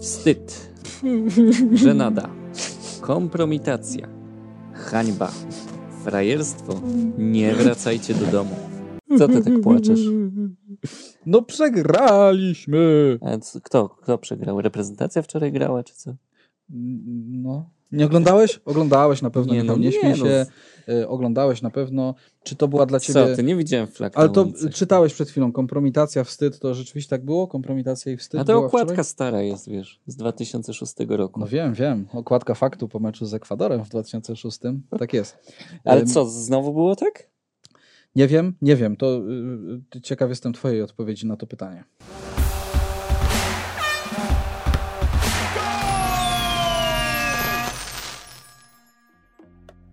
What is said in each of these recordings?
Wstyd. Żenada. Kompromitacja. Hańba. Frajerstwo. Nie wracajcie do domu. Co ty tak płaczesz? No przegraliśmy! A co, kto, kto przegrał? Reprezentacja wczoraj grała, czy co? No. Nie oglądałeś? Oglądałeś na pewno, Nie, nie, no no, nie nie, śmiej no. się. Y, oglądałeś na pewno. Czy to była dla ciebie... Co ty? Nie widziałem flag Ale to ulicy. czytałeś przed chwilą, kompromitacja, wstyd, to rzeczywiście tak było? Kompromitacja i wstyd A to okładka wczoraj? stara jest, wiesz, z 2006 roku. No wiem, wiem. Okładka faktu po meczu z Ekwadorem w 2006. Tak jest. Ale co, znowu było tak? Nie wiem, nie wiem. To y, ciekaw jestem twojej odpowiedzi na to pytanie.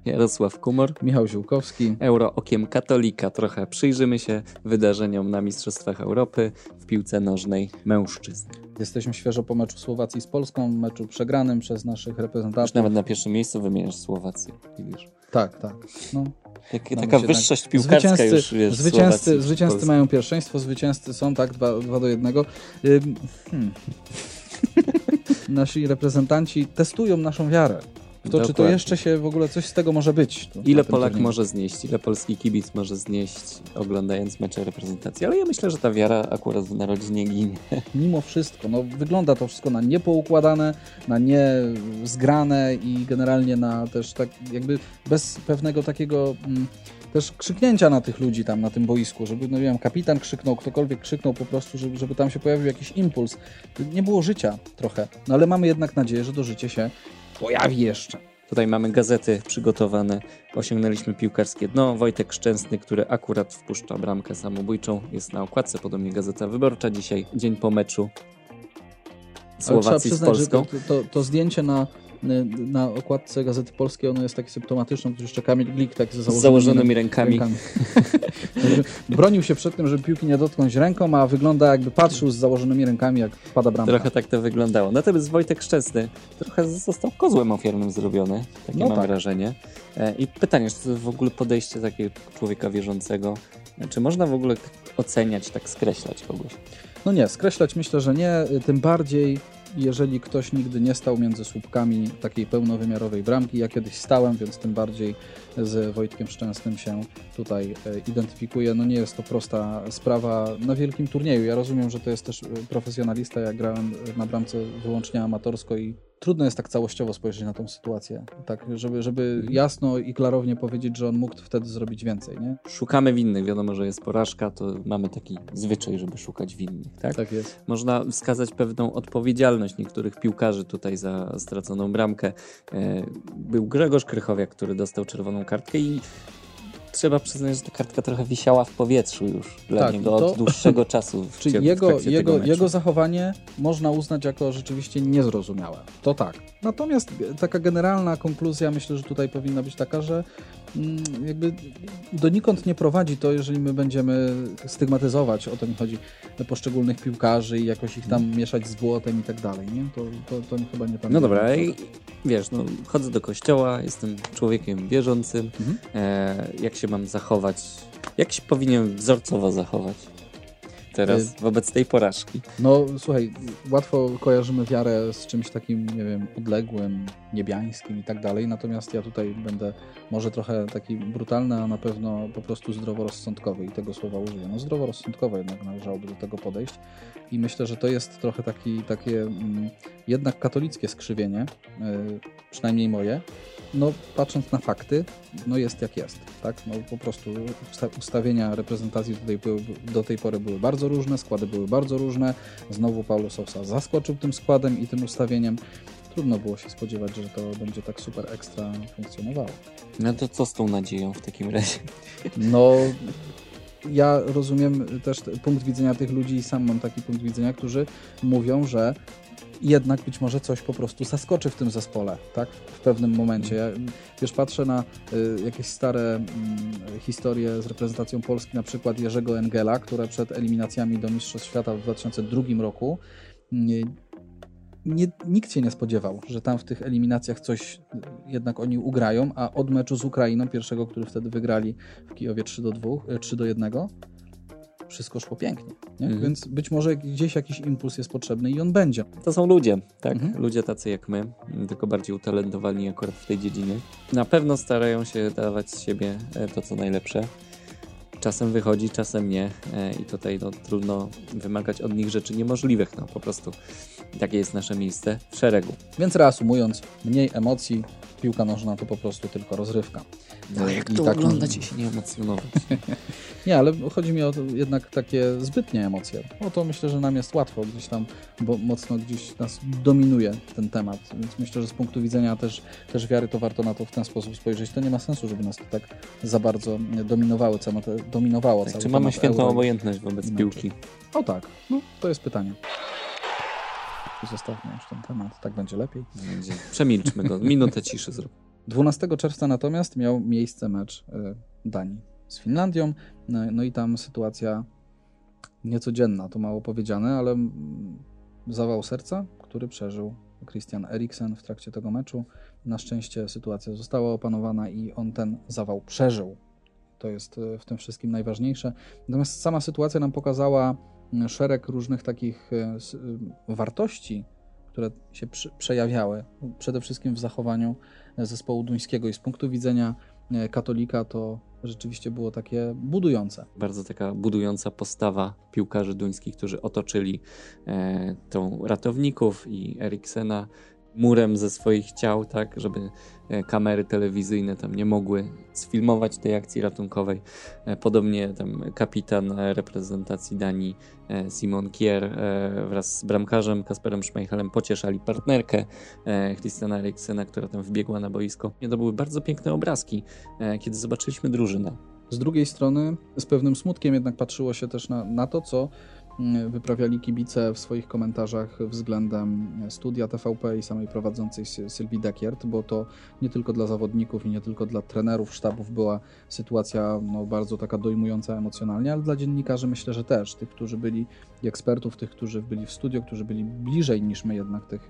Jarosław Kumor. Michał Ziółkowski. Euro okiem katolika. Trochę przyjrzymy się wydarzeniom na Mistrzostwach Europy w piłce nożnej mężczyzn. Jesteśmy świeżo po meczu Słowacji z Polską, meczu przegranym przez naszych Już reprezentantów. nawet na pierwszym miejscu wymieniasz Słowację. Widzisz. Tak, tak. No, Mamy taka się wyższość tak- piłkarska zwycięzcy, już wiesz, Zwycięzcy, Słowacji, zwycięzcy mają pierwszeństwo, zwycięzcy są, tak, 2 do 1. Ym, hmm. Nasi reprezentanci testują naszą wiarę. W to, czy to Dokładnie. jeszcze się w ogóle coś z tego może być. To, Ile Polak turnieju. może znieść, ile polski kibic może znieść oglądając mecze reprezentacji. Ale ja myślę, że ta wiara akurat w narodzie nie ginie. Mimo wszystko, no, wygląda to wszystko na niepoukładane, na niezgrane i generalnie na też tak jakby bez pewnego takiego mm, też krzyknięcia na tych ludzi tam na tym boisku, żeby, no wiem, kapitan krzyknął, ktokolwiek krzyknął po prostu, żeby, żeby tam się pojawił jakiś impuls. Nie było życia trochę, no ale mamy jednak nadzieję, że to życie się pojawi jeszcze. Tutaj mamy gazety przygotowane. Osiągnęliśmy piłkarskie dno. Wojtek Szczęsny, który akurat wpuszcza bramkę samobójczą, jest na okładce, podobnie Gazeta Wyborcza. Dzisiaj, dzień po meczu Ale trzeba Słowacji z przyznać, że Polską. to, to, to zdjęcie na, na okładce Gazety Polskiej, ono jest takie symptomatyczne, to jeszcze Kamil Glik tak Z założonymi, założonymi rękami. Bronił się przed tym, żeby piłki nie dotknąć ręką, a wygląda jakby patrzył z założonymi rękami, jak pada bramka. Trochę tak to wyglądało. Natomiast Wojtek Szczęsny trochę został kozłem ofiarnym zrobiony. Takie No mam tak. wrażenie. E, I pytanie, czy to w ogóle podejście takiego człowieka wierzącego, e, czy można w ogóle oceniać, tak skreślać kogoś? No nie, skreślać myślę, że nie, tym bardziej jeżeli ktoś nigdy nie stał między słupkami takiej pełnowymiarowej bramki. Ja kiedyś stałem, więc tym bardziej z Wojtkiem Szczęsnym się tutaj e, identyfikuję. No nie jest to prosta sprawa na wielkim turnieju. Ja rozumiem, że to jest też e, profesjonalista. Ja grałem na bramce wyłącznie amatorsko i trudno jest tak całościowo spojrzeć na tą sytuację. Tak, żeby, żeby jasno i klarownie powiedzieć, że on mógł wtedy zrobić więcej, nie? Szukamy winnych. Wiadomo, że jest porażka, to mamy taki zwyczaj, żeby szukać winnych, tak? Tak jest. Można wskazać pewną odpowiedzialność niektórych piłkarzy tutaj za straconą bramkę. E, Był Grzegorz Krychowiak, który dostał czerwoną kartkę i trzeba przyznać, że ta kartka trochę wisiała w powietrzu już dla Tak, niego to- od dłuższego czasu. W Czyli jego, jego, jego zachowanie można uznać jako rzeczywiście niezrozumiałe. To tak. Natomiast taka generalna konkluzja myślę, że tutaj powinna być taka, że mm, jakby donikąd nie prowadzi to, jeżeli my będziemy stygmatyzować, o to mi chodzi, poszczególnych piłkarzy i jakoś ich tam mieszać z błotem i tak dalej. Nie? To, to, to chyba nie tam. No dobra, i wiesz, no, chodzę do kościoła, jestem człowiekiem wierzącym. Mhm. E, jak się mam zachować? Jak się powinien wzorcowo zachować teraz Y- wobec tej porażki? No słuchaj, łatwo kojarzymy wiarę z czymś takim, nie wiem, odległym, niebiańskim i tak dalej, natomiast ja tutaj będę może trochę taki brutalny, a na pewno po prostu zdroworozsądkowy i tego słowa użyję. No zdroworozsądkowo jednak należałoby do tego podejść i myślę, że to jest trochę taki, takie mm, jednak katolickie skrzywienie, y, przynajmniej moje, no patrząc na fakty, no jest jak jest, tak? No po prostu usta- ustawienia reprezentacji tutaj były, do tej pory były bardzo różne, składy były bardzo różne. Znowu Paulo Sousa zaskoczył tym składem i tym ustawieniem. Trudno było się spodziewać, że to będzie tak super ekstra funkcjonowało. No to co z tą nadzieją w takim razie? No, ja rozumiem też punkt widzenia tych ludzi i sam mam taki punkt widzenia, którzy mówią, że jednak być może coś po prostu zaskoczy w tym zespole, tak? W pewnym momencie. Ja, wiesz, patrzę na y, jakieś stare mm, historie z reprezentacją Polski, na przykład Jerzego Engela, które przed eliminacjami do Mistrzostw Świata w 2002 roku nie, nie, nikt się nie spodziewał, że tam w tych eliminacjach coś jednak oni ugrają, a od meczu z Ukrainą, pierwszego, który wtedy wygrali w Kijowie 3 do 2, e, 3 do 1, wszystko szło pięknie. Nie? Mhm. Więc być może gdzieś jakiś impuls jest potrzebny i on będzie. To są ludzie, tak? Mhm. Ludzie tacy jak my, tylko bardziej utalentowani akurat w tej dziedzinie. Na pewno starają się dawać z siebie e, to, co najlepsze. Czasem wychodzi, czasem nie e, i tutaj no, trudno wymagać od nich rzeczy niemożliwych. No po prostu takie jest nasze miejsce w szeregu. Więc reasumując, mniej emocji, piłka nożna to po prostu tylko rozrywka. No, E, jak i to tak- oglądać i się nie emocjonować? Nie, ale chodzi mi o to, jednak takie zbytnie emocje. O to myślę, że nam jest łatwo gdzieś tam, bo mocno gdzieś nas dominuje ten temat. Więc myślę, że z punktu widzenia też, też wiary to warto na to w ten sposób spojrzeć. To nie ma sensu, żeby nas to tak za bardzo dominowały, całe te, dominowało Tak, czy mamy temat świętą obojętność wobec piłki? O tak, no to jest pytanie. Zostawmy już ten temat, tak będzie lepiej. Będzie. Przemilczmy go, minutę ciszy zrób. 12 czerwca natomiast miał miejsce mecz y, Danii z Finlandią. No, no i tam sytuacja niecodzienna, to mało powiedziane, ale zawał serca, który przeżył Christian Eriksen w trakcie tego meczu. Na szczęście sytuacja została opanowana i on ten zawał przeżył. To jest y, w tym wszystkim najważniejsze. Natomiast sama sytuacja nam pokazała szereg różnych takich s- y, wartości, które się przejawiały. Przede wszystkim w zachowaniu zespołu duńskiego i z punktu widzenia e, katolika to rzeczywiście było takie budujące. Bardzo taka budująca postawa piłkarzy duńskich, którzy otoczyli e, tą ratowników i Eriksena murem ze swoich ciał, tak, żeby e, kamery telewizyjne tam nie mogły sfilmować tej akcji ratunkowej. E, podobnie tam kapitan e, reprezentacji Danii Simon Kier wraz z bramkarzem Kasperem Schmeichelem pocieszali partnerkę Christiana Eriksena, która tam wbiegła na boisko. I To były bardzo piękne obrazki, kiedy zobaczyliśmy drużynę. Z drugiej strony, z pewnym smutkiem jednak patrzyło się też na, na to, co wyprawiali kibice w swoich komentarzach względem studia TVP i samej prowadzącej Sy- Sylwii Dekiert, bo to nie tylko dla zawodników i nie tylko dla trenerów, sztabów była sytuacja no, bardzo taka dojmująca emocjonalnie, ale dla dziennikarzy myślę, że też, tych, którzy byli ekspertów, tych, którzy byli w studio, którzy byli bliżej niż my jednak tych,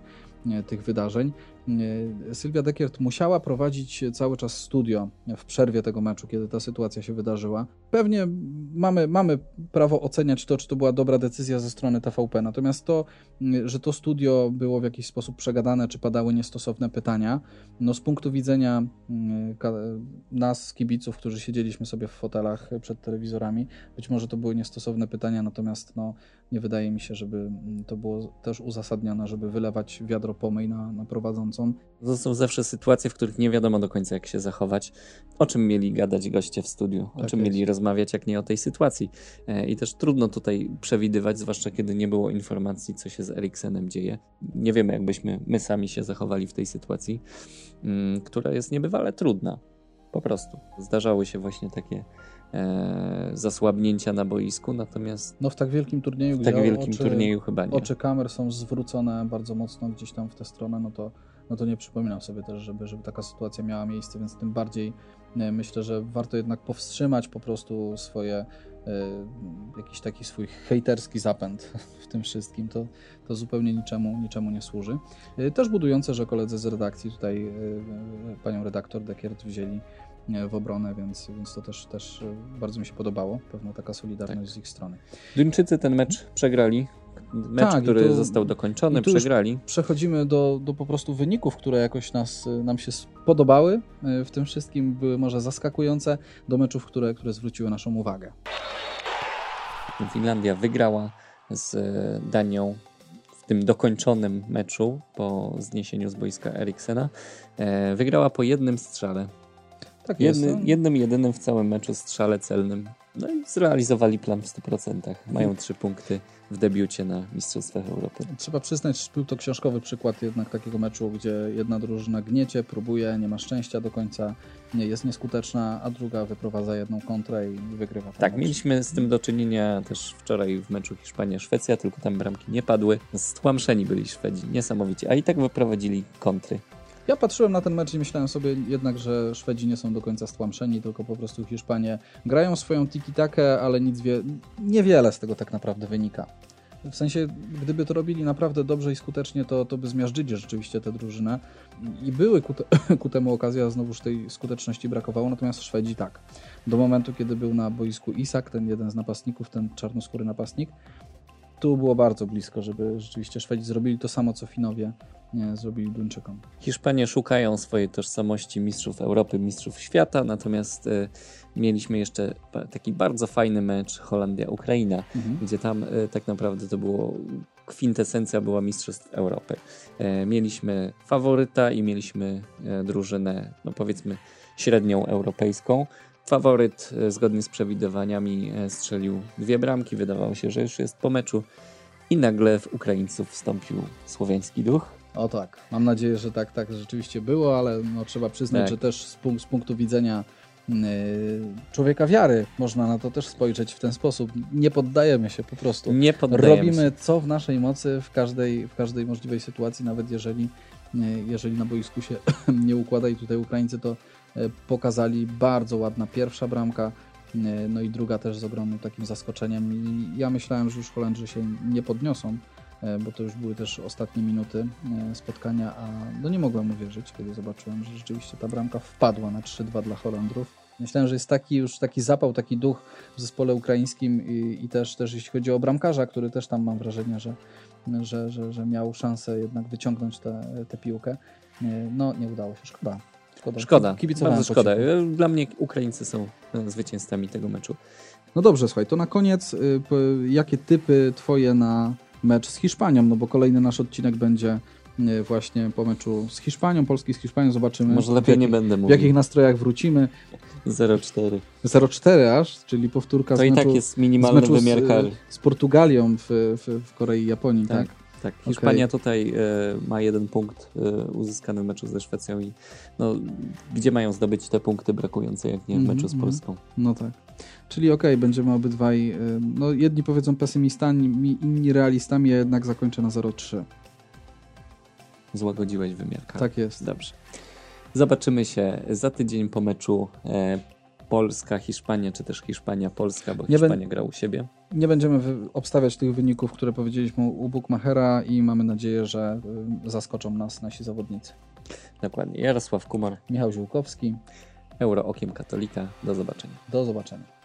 tych wydarzeń. Nie, Sylwia Dekiert musiała prowadzić cały czas studio w przerwie tego meczu, kiedy ta sytuacja się wydarzyła. Pewnie mamy, mamy prawo oceniać to, czy to była dobra decyzja ze strony TVP, natomiast to, że to studio było w jakiś sposób przegadane, czy padały niestosowne pytania, no z punktu widzenia mm, nas, kibiców, którzy siedzieliśmy sobie w fotelach przed telewizorami, być może to były niestosowne pytania, natomiast no, nie wydaje mi się, żeby mm, to było też uzasadnione, żeby wylewać wiadro pomyj na, na. To są zawsze sytuacje, w których nie wiadomo do końca, jak się zachować. O czym mieli gadać goście w studiu, o Tak czym jest. mieli rozmawiać, jak nie o tej sytuacji. E, I też trudno tutaj przewidywać, zwłaszcza kiedy nie było informacji, co się z Eriksenem dzieje. Nie wiemy, jakbyśmy my sami się zachowali w tej sytuacji, mm, która jest niebywale trudna. Po prostu. Zdarzały się właśnie takie e, zasłabnięcia na boisku, natomiast No w tak wielkim turnieju, w tak wielkim oczy, turnieju chyba nie. oczy kamer są zwrócone bardzo mocno gdzieś tam w tę stronę, no to, no to nie przypominam sobie też, żeby, żeby taka sytuacja miała miejsce, więc tym bardziej e, myślę, że warto jednak powstrzymać po prostu swoje e, jakiś taki swój hejterski zapęd w tym wszystkim. To, to zupełnie niczemu, niczemu nie służy. E, Też budujące, że koledzy z redakcji tutaj panią redaktor Dekiert wzięli w obronę, więc, więc to też, też bardzo mi się podobało. Pewna taka solidarność z ich strony. Duńczycy ten mecz przegrali. Mecz, Tak, który tu- został dokończony, przegrali. Przechodzimy do, do po prostu wyników, które jakoś nas, y, nam się spodobały. Y, W tym wszystkim były może zaskakujące do meczów, które, które zwróciły naszą uwagę. Finlandia wygrała z e, Danią w tym dokończonym meczu po zniesieniu z boiska Eriksena. E, Wygrała po jednym strzale. Tak jest. Jedny, no. jednym jedynym w całym meczu strzale celnym. No i zrealizowali plan w 100%. Mają trzy punkty w debiucie na Mistrzostwach Europy. Trzeba przyznać, że był to książkowy przykład jednak takiego meczu, gdzie jedna drużyna gniecie, próbuje, nie ma szczęścia do końca, nie jest nieskuteczna, a druga wyprowadza jedną kontrę i wygrywa. Tak, mecz. mieliśmy z tym do czynienia też wczoraj w meczu Hiszpania-Szwecja, tylko tam bramki nie padły. Stłamszeni byli Szwedzi, niesamowicie. A i tak wyprowadzili kontry. Ja patrzyłem na ten mecz i myślałem sobie jednak, że Szwedzi nie są do końca stłamszeni, tylko po prostu Hiszpanie grają swoją tiki-takę, ale nic wie... niewiele z tego tak naprawdę wynika. W sensie, gdyby to robili naprawdę dobrze i skutecznie, to, to by zmiażdżyli rzeczywiście tę drużynę. I były ku, te, ku temu okazje, a znowuż tej skuteczności brakowało, natomiast Szwedzi tak. Do momentu, kiedy był na boisku Isak, ten jeden z napastników, ten czarnoskóry napastnik, tu było bardzo blisko, żeby rzeczywiście Szwedzi zrobili to samo, co Finowie nie, zrobili Duńczykom. Hiszpanie szukają swojej tożsamości mistrzów Europy, mistrzów świata, natomiast y, mieliśmy jeszcze taki bardzo fajny mecz Holandia-Ukraina, mhm. gdzie tam y, tak naprawdę to było kwintesencja była mistrzostw Europy. Y, mieliśmy faworyta i mieliśmy drużynę, no powiedzmy średnią europejską. Faworyt zgodnie z przewidywaniami strzelił dwie bramki, wydawało się, że już jest po meczu i nagle w Ukraińców wstąpił słowiański duch o tak, mam nadzieję, że tak, tak rzeczywiście było, ale no, trzeba przyznać, tak. że też z, z, punktu widzenia yy, człowieka wiary można na to też spojrzeć w ten sposób. Nie poddajemy się po prostu. Nie poddajemy Robimy się. co w naszej mocy w każdej, w każdej możliwej sytuacji, nawet jeżeli, yy, jeżeli na boisku się nie układa i tutaj Ukraińcy to pokazali. Bardzo ładna pierwsza bramka, yy, no i druga też z ogromnym takim zaskoczeniem i ja myślałem, że już Holendrzy się nie podniosą, E, bo to już były też ostatnie minuty e, spotkania, a no nie mogłem uwierzyć, kiedy zobaczyłem, że rzeczywiście ta bramka wpadła na 3-2 dla Holendrów. Myślałem, że jest taki już taki zapał, taki duch w zespole ukraińskim i, i, też, też jeśli chodzi o bramkarza, który też tam mam wrażenie, że, że, że, że miał szansę jednak wyciągnąć tę piłkę. E, no nie udało się, szkoda. Szkoda, szkoda. bardzo szkoda. Dla mnie Ukraińcy są zwycięzcami tego meczu. No dobrze, słuchaj, to na koniec, jakie typy twoje na mecz z Hiszpanią, no bo kolejny nasz odcinek będzie e, właśnie po meczu z Hiszpanią, Polski z Hiszpanią, zobaczymy Może lepiej jak, nie będę mówił. w jakich nastrojach wrócimy. 0-4. 0-4 aż, czyli powtórka to z meczu, i tak jest minimalny wymiar kary. Z, z Portugalią w, w, w, Korei i Japonii, tak? tak? Tak, Hiszpania okay. tutaj e, ma jeden punkt e, uzyskany w meczu ze Szwecją i no, gdzie mają zdobyć te punkty brakujące, jak nie w meczu z mhm, Polską. No tak. Czyli okej, okay, będziemy obydwaj, e, no jedni powiedzą pesymistami, inni realistami, a jednak zakończę na 0-3. Złagodziłeś wymiar kary. Tak jest. Dobrze. Zobaczymy się za tydzień po meczu Polska, Hiszpania, czy też Hiszpania, Polska, bo nie Hiszpania gra u siebie. Nie będziemy obstawiać tych wyników, które powiedzieliśmy u Bookmachera i mamy nadzieję, że y, zaskoczą nas nasi zawodnicy. Dokładnie. Jarosław Kumar. Michał Ziółkowski. Euro Okiem Katolika. Do zobaczenia. Do zobaczenia.